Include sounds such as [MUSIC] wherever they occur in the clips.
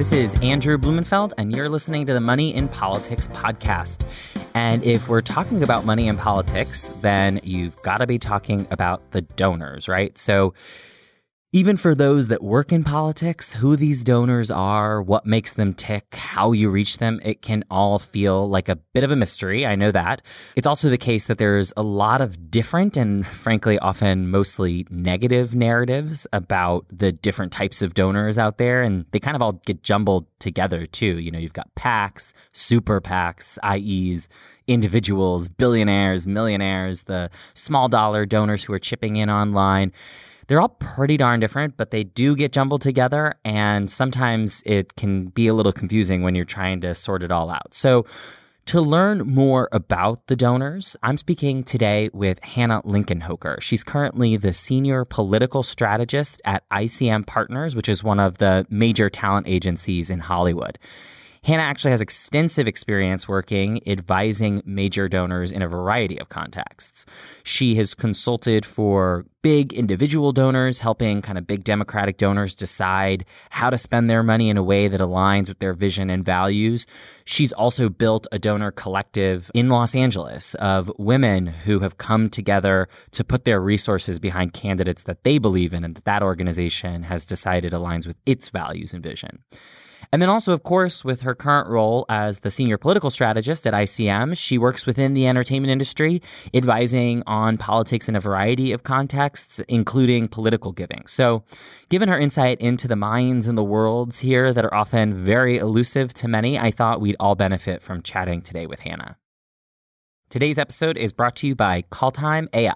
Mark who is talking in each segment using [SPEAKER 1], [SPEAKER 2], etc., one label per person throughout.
[SPEAKER 1] This is Andrew Blumenfeld, and you're listening to the Money in Politics podcast. And if we're talking about money in politics, then you've got to be talking about the donors, right? So, even for those that work in politics, who these donors are, what makes them tick, how you reach them, it can all feel like a bit of a mystery. I know that. It's also the case that there's a lot of different and frankly often mostly negative narratives about the different types of donors out there. And they kind of all get jumbled together too. You know, you've got PACs, super PACs, IEs, individuals, billionaires, millionaires, the small dollar donors who are chipping in online they're all pretty darn different, but they do get jumbled together. And sometimes it can be a little confusing when you're trying to sort it all out. So, to learn more about the donors, I'm speaking today with Hannah Linkenhoker. She's currently the senior political strategist at ICM Partners, which is one of the major talent agencies in Hollywood. Hannah actually has extensive experience working advising major donors in a variety of contexts. She has consulted for big individual donors, helping kind of big democratic donors decide how to spend their money in a way that aligns with their vision and values. She's also built a donor collective in Los Angeles of women who have come together to put their resources behind candidates that they believe in and that that organization has decided aligns with its values and vision. And then also, of course, with her current role as the senior political strategist at ICM, she works within the entertainment industry, advising on politics in a variety of contexts, including political giving. So, given her insight into the minds and the worlds here that are often very elusive to many, I thought we'd all benefit from chatting today with Hannah. Today's episode is brought to you by Calltime AI.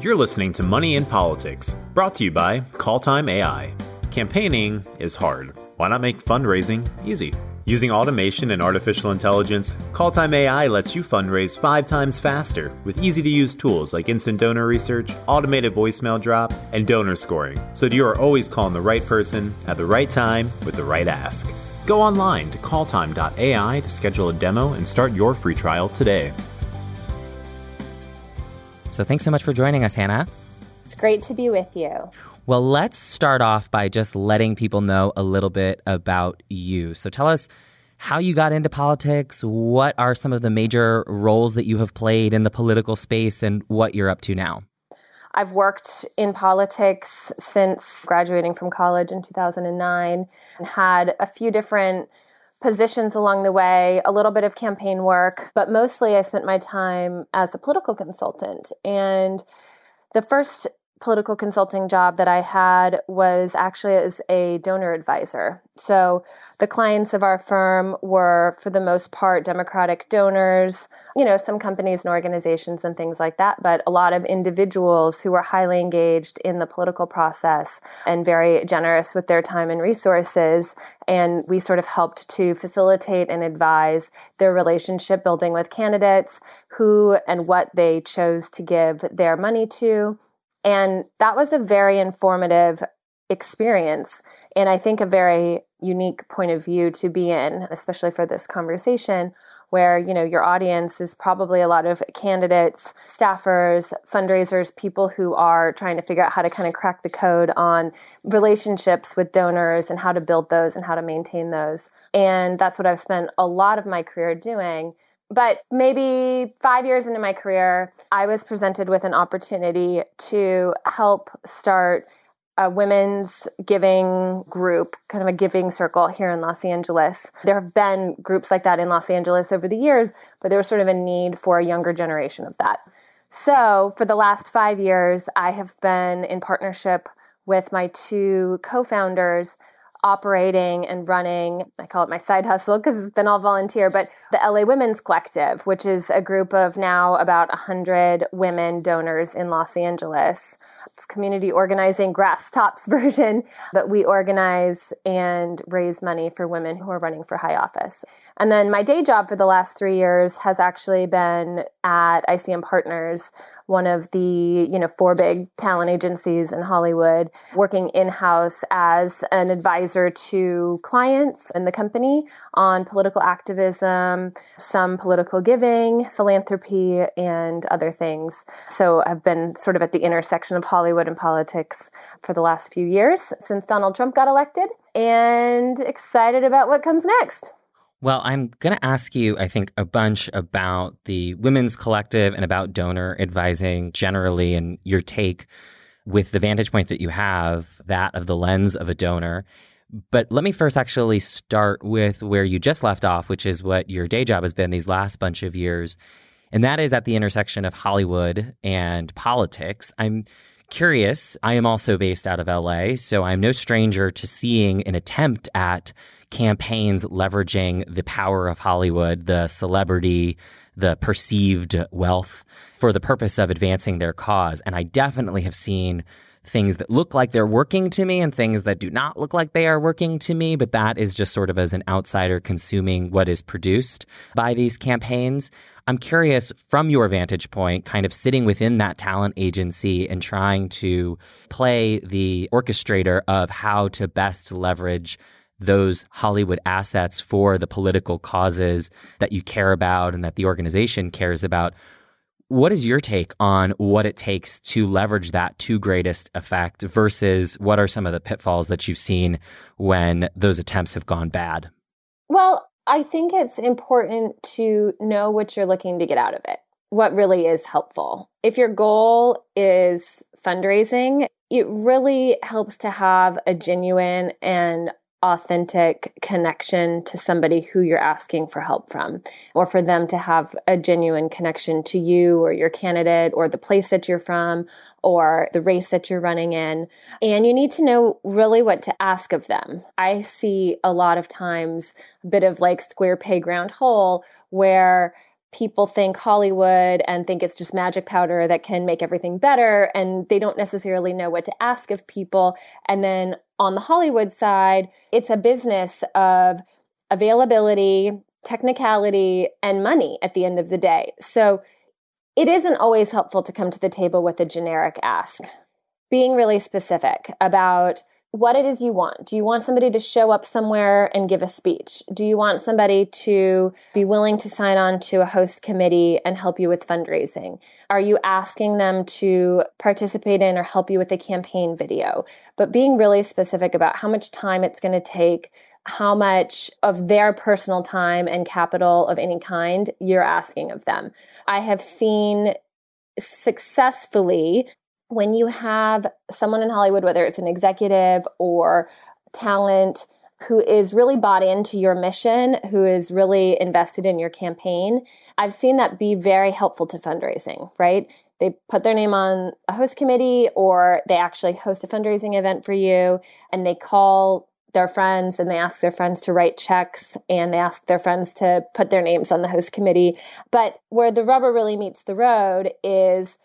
[SPEAKER 2] You're listening to Money in Politics, brought to you by Calltime AI. Campaigning is hard. Why not make fundraising easy? Using automation and artificial intelligence, Calltime AI lets you fundraise five times faster with easy to use tools like instant donor research, automated voicemail drop, and donor scoring, so that you are always calling the right person at the right time with the right ask. Go online to calltime.ai to schedule a demo and start your free trial today.
[SPEAKER 1] So, thanks so much for joining us, Hannah.
[SPEAKER 3] It's great to be with you.
[SPEAKER 1] Well, let's start off by just letting people know a little bit about you. So tell us how you got into politics, what are some of the major roles that you have played in the political space, and what you're up to now.
[SPEAKER 3] I've worked in politics since graduating from college in 2009 and had a few different positions along the way, a little bit of campaign work, but mostly I spent my time as a political consultant. And the first political consulting job that I had was actually as a donor advisor. So the clients of our firm were, for the most part, Democratic donors, you know, some companies and organizations and things like that, but a lot of individuals who were highly engaged in the political process and very generous with their time and resources. And we sort of helped to facilitate and advise their relationship building with candidates, who and what they chose to give their money to and that was a very informative experience. And I think a very unique point of view to be in, especially for this conversation, where, you know, your audience is probably a lot of candidates, staffers, fundraisers, people who are trying to figure out how to kind of crack the code on relationships with donors and how to build those and how to maintain those. And that's what I've spent a lot of my career doing. But maybe five years into my career, I was presented with an opportunity to help start a women's giving group, kind of a giving circle here in Los Angeles. There have been groups like that in Los Angeles over the years, but there was sort of a need for a younger generation of that. So, for the last five years, I have been in partnership with my two co founders operating and running, I call it my side hustle because it's been all volunteer, but the LA Women's Collective, which is a group of now about 100 women donors in Los Angeles. It's community organizing, grass tops [LAUGHS] version, but we organize and raise money for women who are running for high office. And then my day job for the last three years has actually been at ICM Partners, one of the you know four big talent agencies in Hollywood, working in house as an advisor to clients and the company on political activism, some political giving, philanthropy, and other things. So I've been sort of at the intersection of Hollywood and politics for the last few years since Donald Trump got elected, and excited about what comes next.
[SPEAKER 1] Well, I'm going to ask you, I think, a bunch about the Women's Collective and about donor advising generally and your take with the vantage point that you have, that of the lens of a donor. But let me first actually start with where you just left off, which is what your day job has been these last bunch of years. And that is at the intersection of Hollywood and politics. I'm curious. I am also based out of LA, so I'm no stranger to seeing an attempt at campaigns leveraging the power of Hollywood, the celebrity, the perceived wealth for the purpose of advancing their cause. And I definitely have seen things that look like they're working to me and things that do not look like they are working to me. But that is just sort of as an outsider consuming what is produced by these campaigns. I'm curious from your vantage point, kind of sitting within that talent agency and trying to play the orchestrator of how to best leverage those Hollywood assets for the political causes that you care about and that the organization cares about. What is your take on what it takes to leverage that to greatest effect versus what are some of the pitfalls that you've seen when those attempts have gone bad?
[SPEAKER 3] Well, I think it's important to know what you're looking to get out of it, what really is helpful. If your goal is fundraising, it really helps to have a genuine and authentic connection to somebody who you're asking for help from, or for them to have a genuine connection to you or your candidate or the place that you're from or the race that you're running in. And you need to know really what to ask of them. I see a lot of times a bit of like square peg round hole where people think Hollywood and think it's just magic powder that can make everything better. And they don't necessarily know what to ask of people. And then on the Hollywood side, it's a business of availability, technicality, and money at the end of the day. So it isn't always helpful to come to the table with a generic ask. Being really specific about what it is you want. Do you want somebody to show up somewhere and give a speech? Do you want somebody to be willing to sign on to a host committee and help you with fundraising? Are you asking them to participate in or help you with a campaign video? But being really specific about how much time it's going to take, how much of their personal time and capital of any kind you're asking of them. I have seen successfully when you have someone in Hollywood, whether it's an executive or talent, who is really bought into your mission, who is really invested in your campaign, I've seen that be very helpful to fundraising, right? They put their name on a host committee or they actually host a fundraising event for you and they call their friends and they ask their friends to write checks and they ask their friends to put their names on the host committee. But where the rubber really meets the road is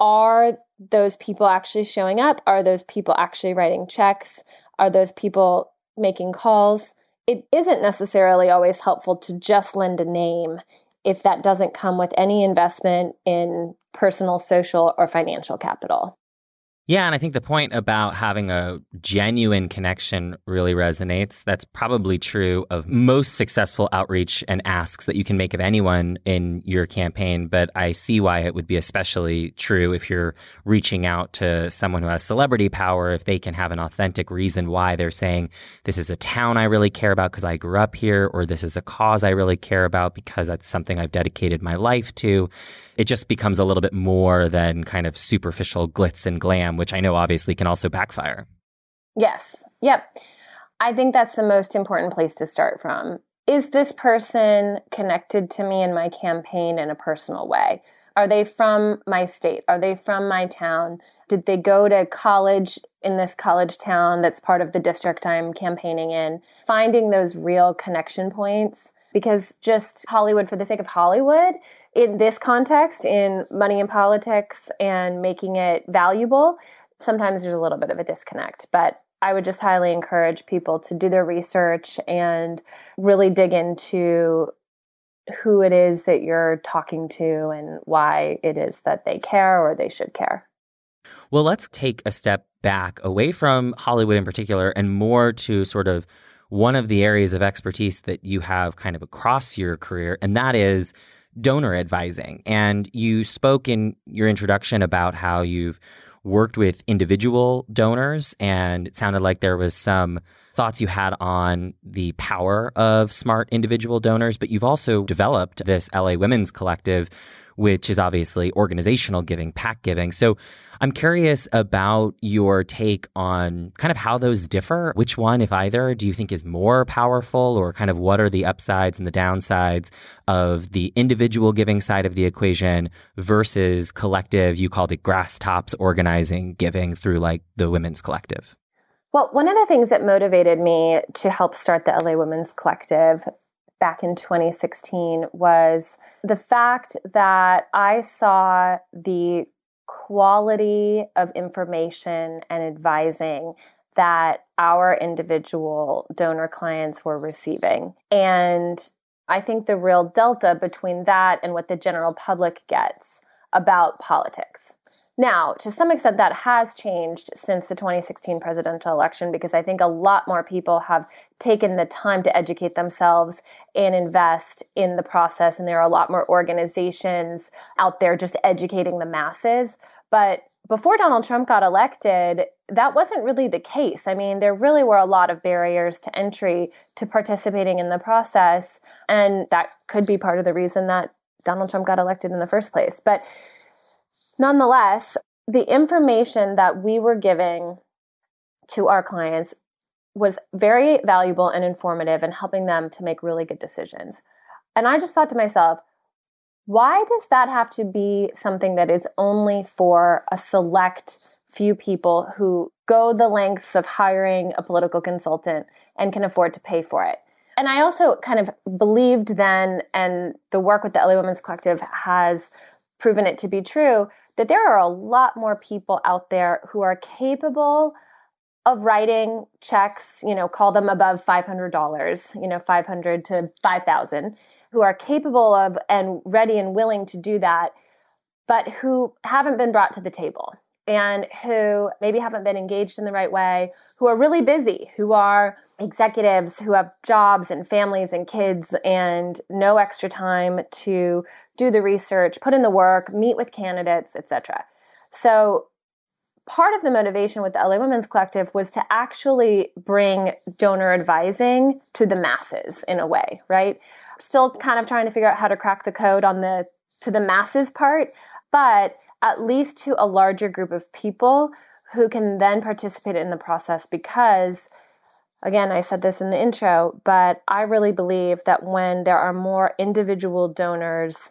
[SPEAKER 3] are those people actually showing up? Are those people actually writing checks? Are those people making calls? It isn't necessarily always helpful to just lend a name if that doesn't come with any investment in personal, social, or financial capital.
[SPEAKER 1] Yeah, and I think the point about having a genuine connection really resonates. That's probably true of most successful outreach and asks that you can make of anyone in your campaign. But I see why it would be especially true if you're reaching out to someone who has celebrity power, if they can have an authentic reason why they're saying, this is a town I really care about because I grew up here, or this is a cause I really care about because that's something I've dedicated my life to it just becomes a little bit more than kind of superficial glitz and glam, which I know obviously can also backfire.
[SPEAKER 3] Yes. Yep. I think that's the most important place to start from. Is this person connected to me in my campaign in a personal way? Are they from my state? Are they from my town? Did they go to college in this college town that's part of the district I'm campaigning in? Finding those real connection points because just Hollywood for the sake of Hollywood in this context, in money and politics and making it valuable, sometimes there's a little bit of a disconnect. But I would just highly encourage people to do their research and really dig into who it is that you're talking to and why it is that they care or they should care.
[SPEAKER 1] Well, let's take a step back away from Hollywood in particular and more to sort of one of the areas of expertise that you have kind of across your career, and that is donor advising. And you spoke in your introduction about how you've worked with individual donors, and it sounded like there was some thoughts you had on the power of smart individual donors, but you've also developed this LA Women's Collective, which is obviously organizational giving, PAC giving. So I'm curious about your take on kind of how those differ. Which one, if either, do you think is more powerful, or kind of what are the upsides and the downsides of the individual giving side of the equation versus collective? You called it grass tops organizing giving through like the Women's Collective.
[SPEAKER 3] Well, one of the things that motivated me to help start the LA Women's Collective back in 2016 was the fact that I saw the quality of information and advising that our individual donor clients were receiving. And I think the real delta between that and what the general public gets about politics. Now, to some extent, that has changed since the 2016 presidential election because I think a lot more people have taken the time to educate themselves and invest in the process. And there are a lot more organizations out there just educating the masses. But before Donald Trump got elected, that wasn't really the case. I mean, there really were a lot of barriers to entry to participating in the process. And that could be part of the reason that Donald Trump got elected in the first place. But Nonetheless, the information that we were giving to our clients was very valuable and informative in helping them to make really good decisions. And I just thought to myself, why does that have to be something that is only for a select few people who go the lengths of hiring a political consultant and can afford to pay for it? And I also kind of believed then, and the work with the LA Women's Collective has proven it to be true, that there are a lot more people out there who are capable of writing checks, you know, call them above $500, you know, 500 to 5,000, who are capable of and ready and willing to do that, but who haven't been brought to the table and who maybe haven't been engaged in the right way, who are really busy, who are executives who have jobs and families and kids and no extra time to do the research, put in the work, meet with candidates, etc. So part of the motivation with the LA Women's Collective was to actually bring donor advising to the masses in a way, right? Still kind of trying to figure out how to crack the code on the to the masses part, but at least to a larger group of people who can then participate in the process because again i said this in the intro but i really believe that when there are more individual donors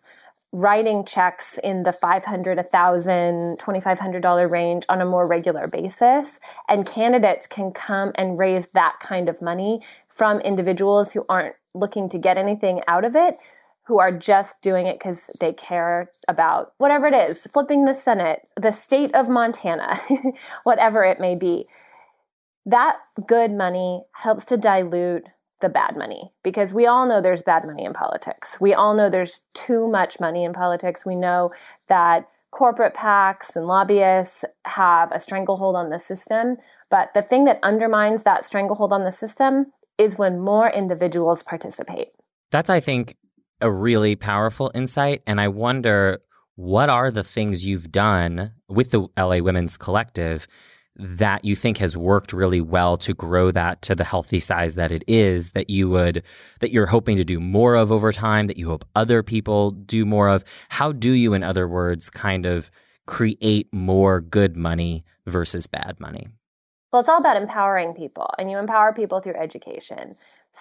[SPEAKER 3] writing checks in the 500 1000 2500 dollar range on a more regular basis and candidates can come and raise that kind of money from individuals who aren't looking to get anything out of it who are just doing it because they care about whatever it is flipping the Senate, the state of Montana, [LAUGHS] whatever it may be. That good money helps to dilute the bad money because we all know there's bad money in politics. We all know there's too much money in politics. We know that corporate PACs and lobbyists have a stranglehold on the system. But the thing that undermines that stranglehold on the system is when more individuals participate.
[SPEAKER 1] That's, I think, a really powerful insight. And I wonder what are the things you've done with the LA Women's Collective that you think has worked really well to grow that to the healthy size that it is that you would that you're hoping to do more of over time that you hope other people do more of how do you in other words kind of create more good money versus bad money
[SPEAKER 3] well it's all about empowering people and you empower people through education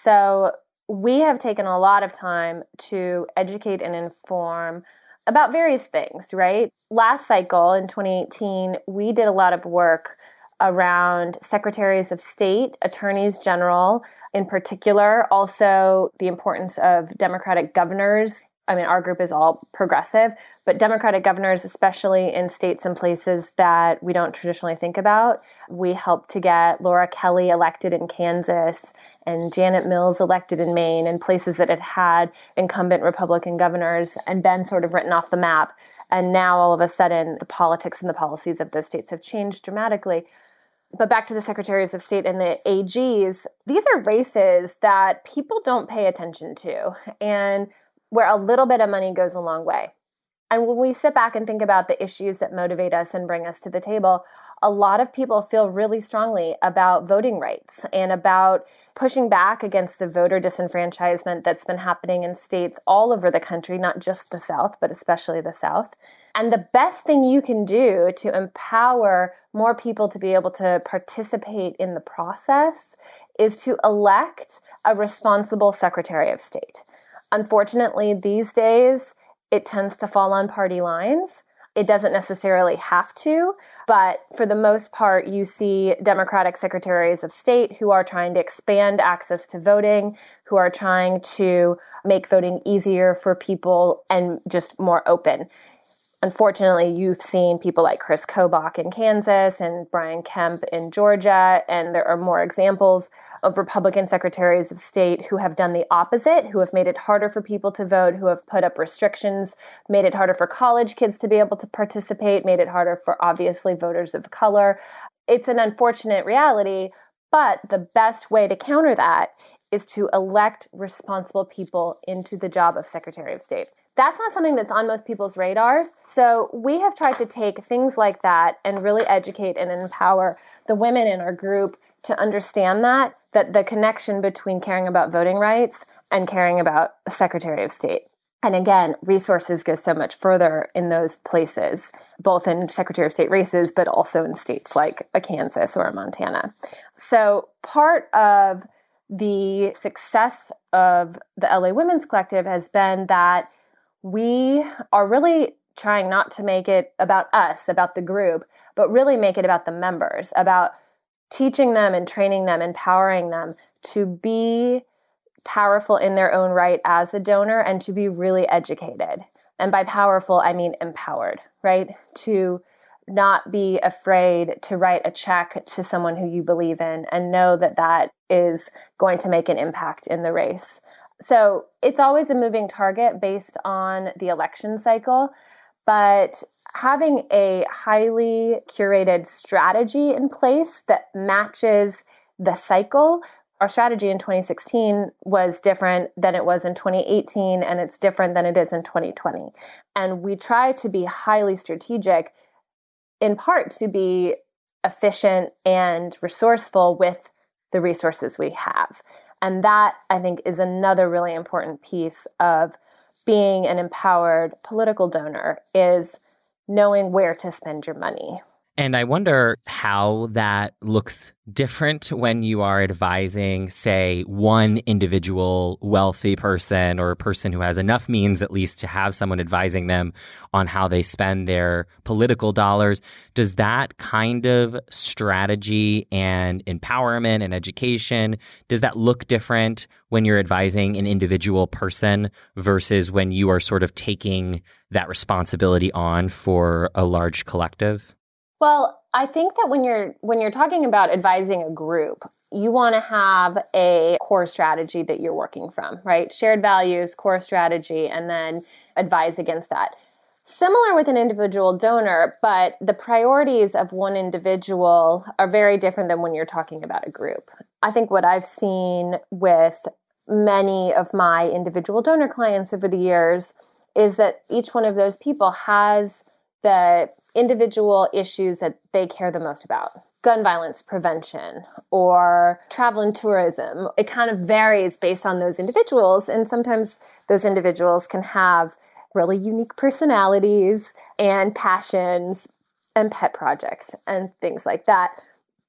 [SPEAKER 3] so we have taken a lot of time to educate and inform about various things, right? Last cycle in 2018, we did a lot of work around secretaries of state, attorneys general in particular, also the importance of Democratic governors I mean, our group is all progressive, but Democratic governors, especially in states and places that we don't traditionally think about, we helped to get Laura Kelly elected in Kansas and Janet Mills elected in Maine and places that had had incumbent Republican governors and been sort of written off the map. And now all of a sudden, the politics and the policies of those states have changed dramatically. But back to the secretaries of state and the AGs, these are races that people don't pay attention to and where a little bit of money goes a long way. And when we sit back and think about the issues that motivate us and bring us to the table, a lot of people feel really strongly about voting rights and about pushing back against the voter disenfranchisement that's been happening in states all over the country, not just the South, but especially the South. And the best thing you can do to empower more people to be able to participate in the process is to elect a responsible Secretary of State. Unfortunately, these days, it tends to fall on party lines. It doesn't necessarily have to, but for the most part, you see Democratic secretaries of state who are trying to expand access to voting, who are trying to make voting easier for people and just more open unfortunately, you've seen people like Chris Kobach in Kansas and Brian Kemp in Georgia, and there are more examples of Republican secretaries of state who have done the opposite, who have made it harder for people to vote, who have put up restrictions, made it harder for college kids to be able to participate, made it harder for obviously voters of color. It's an unfortunate reality, but the best way to counter that is to elect responsible people into the job of Secretary of State that's not something that's on most people's radars. So we have tried to take things like that and really educate and empower the women in our group to understand that that the connection between caring about voting rights and caring about Secretary of State. And again, resources go so much further in those places, both in Secretary of State races, but also in states like a Kansas or a Montana. So part of the success of the LA Women's Collective has been that we are really trying not to make it about us, about the group, but really make it about the members, about teaching them and training them, empowering them to be powerful in their own right as a donor and to be really educated. And by powerful, I mean empowered, right? To not be afraid to write a check to someone who you believe in and know that that is going to make an impact in the race. So it's always a moving target based on the election cycle, but having a highly curated strategy in place that matches the cycle. Our strategy in 2016 was different than it was in 2018, and it's different than it is in 2020. And we try to be highly strategic, in part to be efficient and resourceful with the resources we have. And that, I think, is another really important piece of being an empowered political donor is knowing where to spend your money.
[SPEAKER 1] And I wonder how that looks different when you are advising, say, one individual wealthy person or a person who has enough means, at least, to have someone advising them on how they spend their political dollars. Does that kind of strategy and empowerment and education, does that look different when you're advising an individual person versus when you are sort of taking that responsibility on for a large collective?
[SPEAKER 3] Well, I think that when you're when you're talking about advising a group, you want to have a core strategy that you're working from, right? Shared values, core strategy, and then advise against that. Similar with an individual donor, but the priorities of one individual are very different than when you're talking about a group. I think what I've seen with many of my individual donor clients over the years is that each one of those people has the individual issues that they care the most about gun violence prevention or travel and tourism. It kind of varies based on those individuals. And sometimes those individuals can have really unique personalities and passions and pet projects and things like that.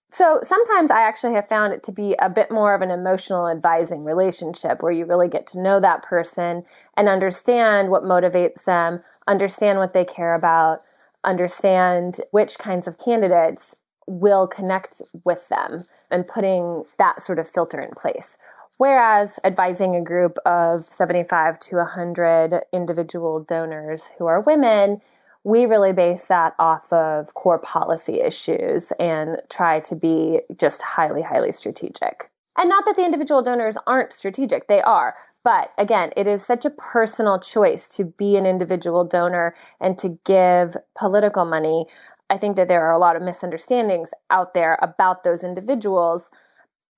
[SPEAKER 3] So sometimes I actually have found it to be a bit more of an emotional advising relationship where you really get to know that person and understand what motivates them, understand what they care about, understand which kinds of candidates will connect with them and putting that sort of filter in place. Whereas advising a group of 75 to 100 individual donors who are women, we really base that off of core policy issues and try to be just highly, highly strategic. And not that the individual donors aren't strategic, they are. But again, it is such a personal choice to be an individual donor and to give political money. I think that there are a lot of misunderstandings out there about those individuals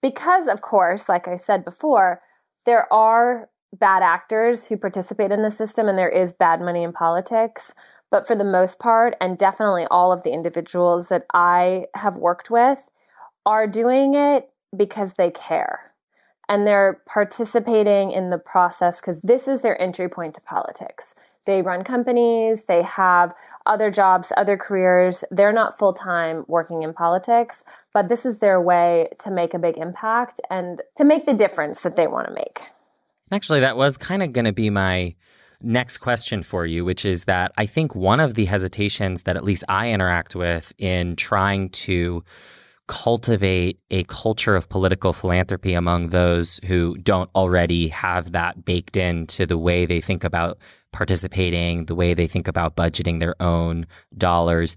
[SPEAKER 3] because, of course, like I said before, there are bad actors who participate in the system and there is bad money in politics. But for the most part, and definitely all of the individuals that I have worked with are doing it because they care. And they're participating in the process because this is their entry point to politics. They run companies, they have other jobs, other careers. They're not full time working in politics, but this is their way to make a big impact and to make the difference that they want to make.
[SPEAKER 1] Actually, that was kind of going to be my next question for you, which is that I think one of the hesitations that at least I interact with in trying to cultivate a culture of political philanthropy among those who don't already have that baked into the way they think about participating, the way they think about budgeting their own dollars,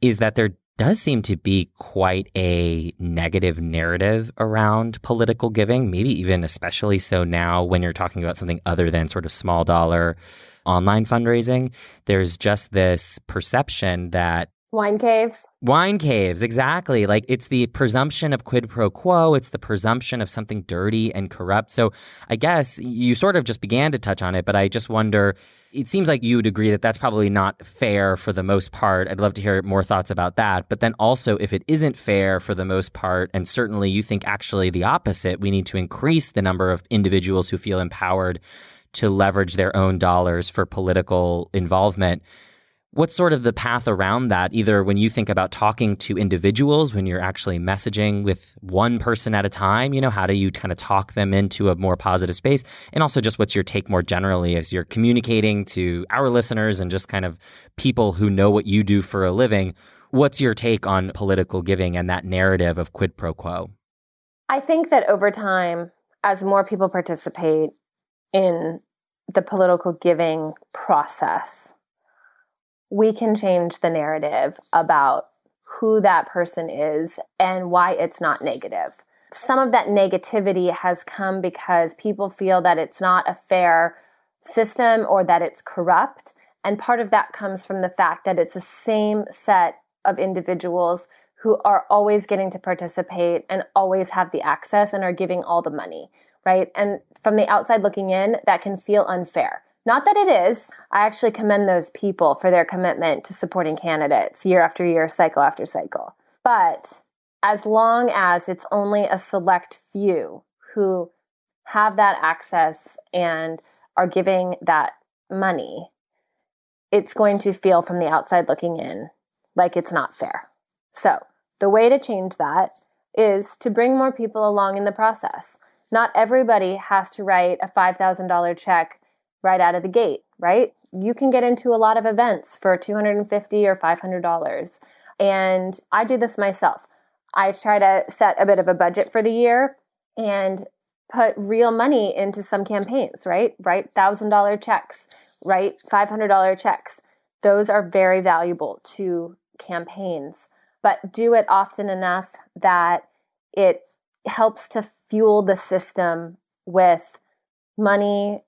[SPEAKER 1] is that there does seem to be quite a negative narrative around political giving, maybe even especially so now when you're talking about something other than sort of small dollar online fundraising. There's just this perception that
[SPEAKER 3] Wine caves.
[SPEAKER 1] Wine caves, exactly. Like it's the presumption of quid pro quo. It's the presumption of something dirty and corrupt. So I guess you sort of just began to touch on it, but I just wonder it seems like you would agree that that's probably not fair for the most part. I'd love to hear more thoughts about that. But then also, if it isn't fair for the most part, and certainly you think actually the opposite, we need to increase the number of individuals who feel empowered to leverage their own dollars for political involvement What's sort of the path around that, either when you think about talking to individuals, when you're actually messaging with one person at a time? You know, how do you kind of talk them into a more positive space? And also, just what's your take more generally as you're communicating to our listeners and just kind of people who know what you do for a living? What's your take on political giving and that narrative of quid pro quo?
[SPEAKER 3] I think that over time, as more people participate in the political giving process, we can change the narrative about who that person is and why it's not negative. Some of that negativity has come because people feel that it's not a fair system or that it's corrupt. And part of that comes from the fact that it's the same set of individuals who are always getting to participate and always have the access and are giving all the money, right? And from the outside looking in, that can feel unfair. Not that it is. I actually commend those people for their commitment to supporting candidates year after year, cycle after cycle. But as long as it's only a select few who have that access and are giving that money, it's going to feel from the outside looking in like it's not fair. So, the way to change that is to bring more people along in the process. Not everybody has to write a $5,000 check right out of the gate, right? You can get into a lot of events for 250 or $500. And I do this myself. I try to set a bit of a budget for the year and put real money into some campaigns, right? Write $1,000 checks, write $500 checks. Those are very valuable to campaigns, but do it often enough that it helps to fuel the system with money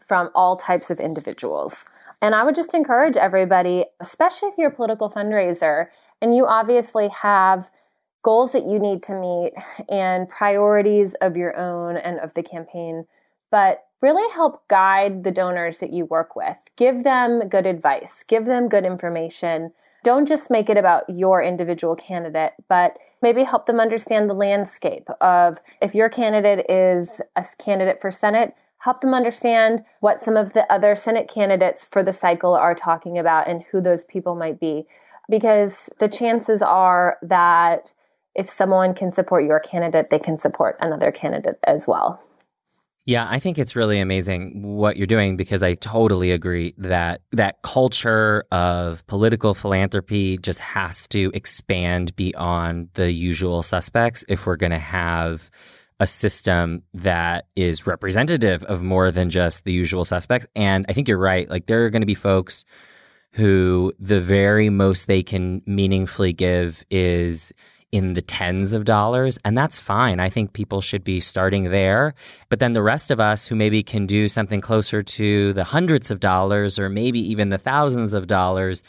[SPEAKER 3] from all types of individuals. And I would just encourage everybody, especially if you're a political fundraiser and you obviously have goals that you need to meet and priorities of your own and of the campaign, but really help guide the donors that you work with. Give them good advice, give them good information. Don't just make it about your individual candidate, but maybe help them understand the landscape of if your candidate is a candidate for Senate, help them understand what some of the other Senate candidates for the cycle are talking about and who those people might be. Because the chances are that if someone can support your candidate, they can support another candidate as well.
[SPEAKER 1] Yeah, I think it's really amazing what you're doing because I totally agree that that culture of political philanthropy just has to expand beyond the usual suspects if we're going to have a system that is representative of more than just the usual suspects. And I think you're right. Like there are going to be folks who the very most they can meaningfully give is in the tens of dollars, and that's fine. I think people should be starting there. But then the rest of us who maybe can do something closer to the hundreds of dollars or maybe even the thousands of dollars,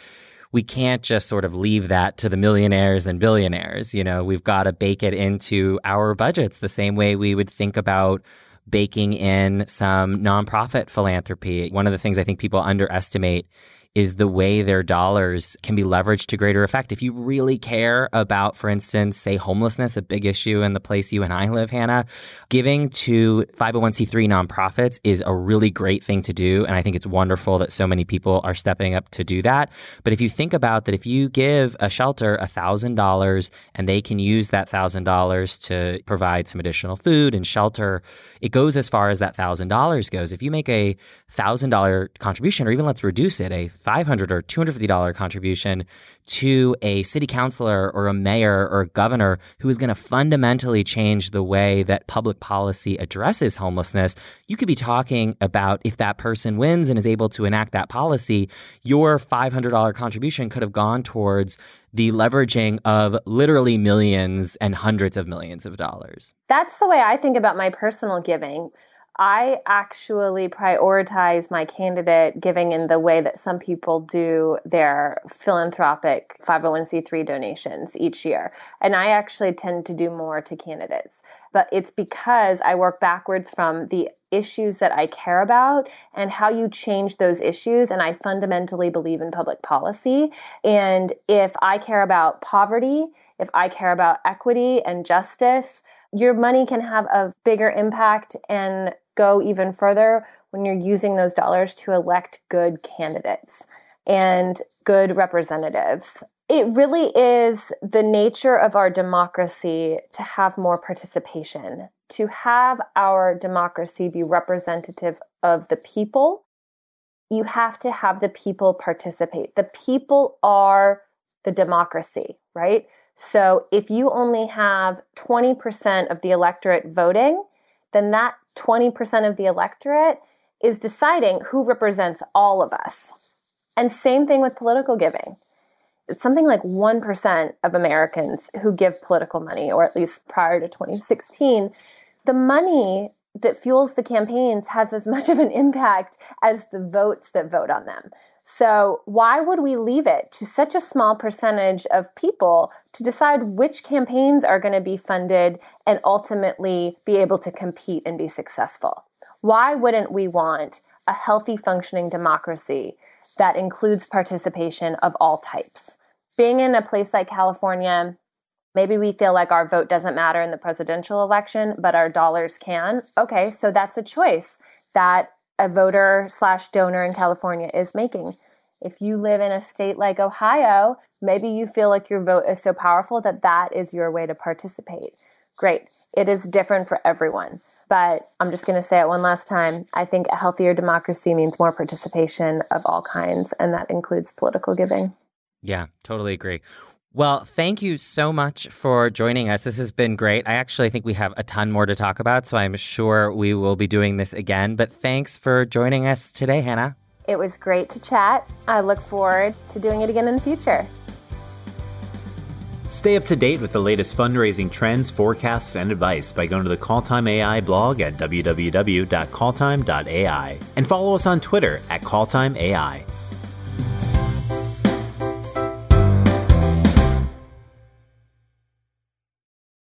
[SPEAKER 1] we can't just sort of leave that to the millionaires and billionaires. You know, we've got to bake it into our budgets the same way we would think about baking in some nonprofit philanthropy. One of the things I think people underestimate is the way their dollars can be leveraged to greater effect. If you really care about, for instance, say homelessness, a big issue in the place you and I live, Hannah, giving to 501c3 nonprofits is a really great thing to do. And I think it's wonderful that so many people are stepping up to do that. But if you think about that, if you give a shelter $1,000 and they can use that $1,000 to provide some additional food and shelter, it goes as far as that $1,000 goes. If you make a $1,000 contribution, or even let's reduce it, a 500 or $250 contribution to a city councilor or a mayor or a governor who is going to fundamentally change the way that public policy addresses homelessness, you could be talking about if that person wins and is able to enact that policy, your $500 contribution could have gone towards the leveraging of literally millions and hundreds of millions of dollars.
[SPEAKER 3] That's the way I think about my personal giving. I actually prioritize my candidate giving in the way that some people do their philanthropic 501c3 donations each year. And I actually tend to do more to candidates. But it's because I work backwards from the issues that I care about and how you change those issues. And I fundamentally believe in public policy. And if I care about poverty, if I care about equity and justice, your money can have a bigger impact and go even further when you're using those dollars to elect good candidates and good representatives. It really is the nature of our democracy to have more participation, to have our democracy be representative of the people. You have to have the people participate. The people are the democracy, right? So if you only have 20% of the electorate voting, then that 20% of the electorate is deciding who represents all of us. And same thing with political giving. It's something like 1% of Americans who give political money, or at least prior to 2016. The money that fuels the campaigns has as much of an impact as the votes that vote on them. So, why would we leave it to such a small percentage of people to decide which campaigns are going to be funded and ultimately be able to compete and be successful? Why wouldn't we want a healthy, functioning democracy that includes participation of all types? Being in a place like California, maybe we feel like our vote doesn't matter in the presidential election, but our dollars can. Okay, so that's a choice that a voter slash donor in California is making. If you live in a state like Ohio, maybe you feel like your vote is so powerful that that is your way to participate. Great. It is different for everyone. But I'm just going to say it one last time. I think a healthier democracy means more participation of all kinds, and that includes political giving.
[SPEAKER 1] Yeah, totally agree. Well, thank you so much for joining us. This has been great. I actually think we have a ton more to talk about, so I'm sure we will be doing this again. But thanks for joining us today, Hannah.
[SPEAKER 3] It was great to chat. I look forward to doing it again in the future.
[SPEAKER 2] Stay up to date with the latest fundraising trends, forecasts, and advice by going to the Calltime AI blog at www.calltime.ai and follow us on Twitter at CalltimeAI.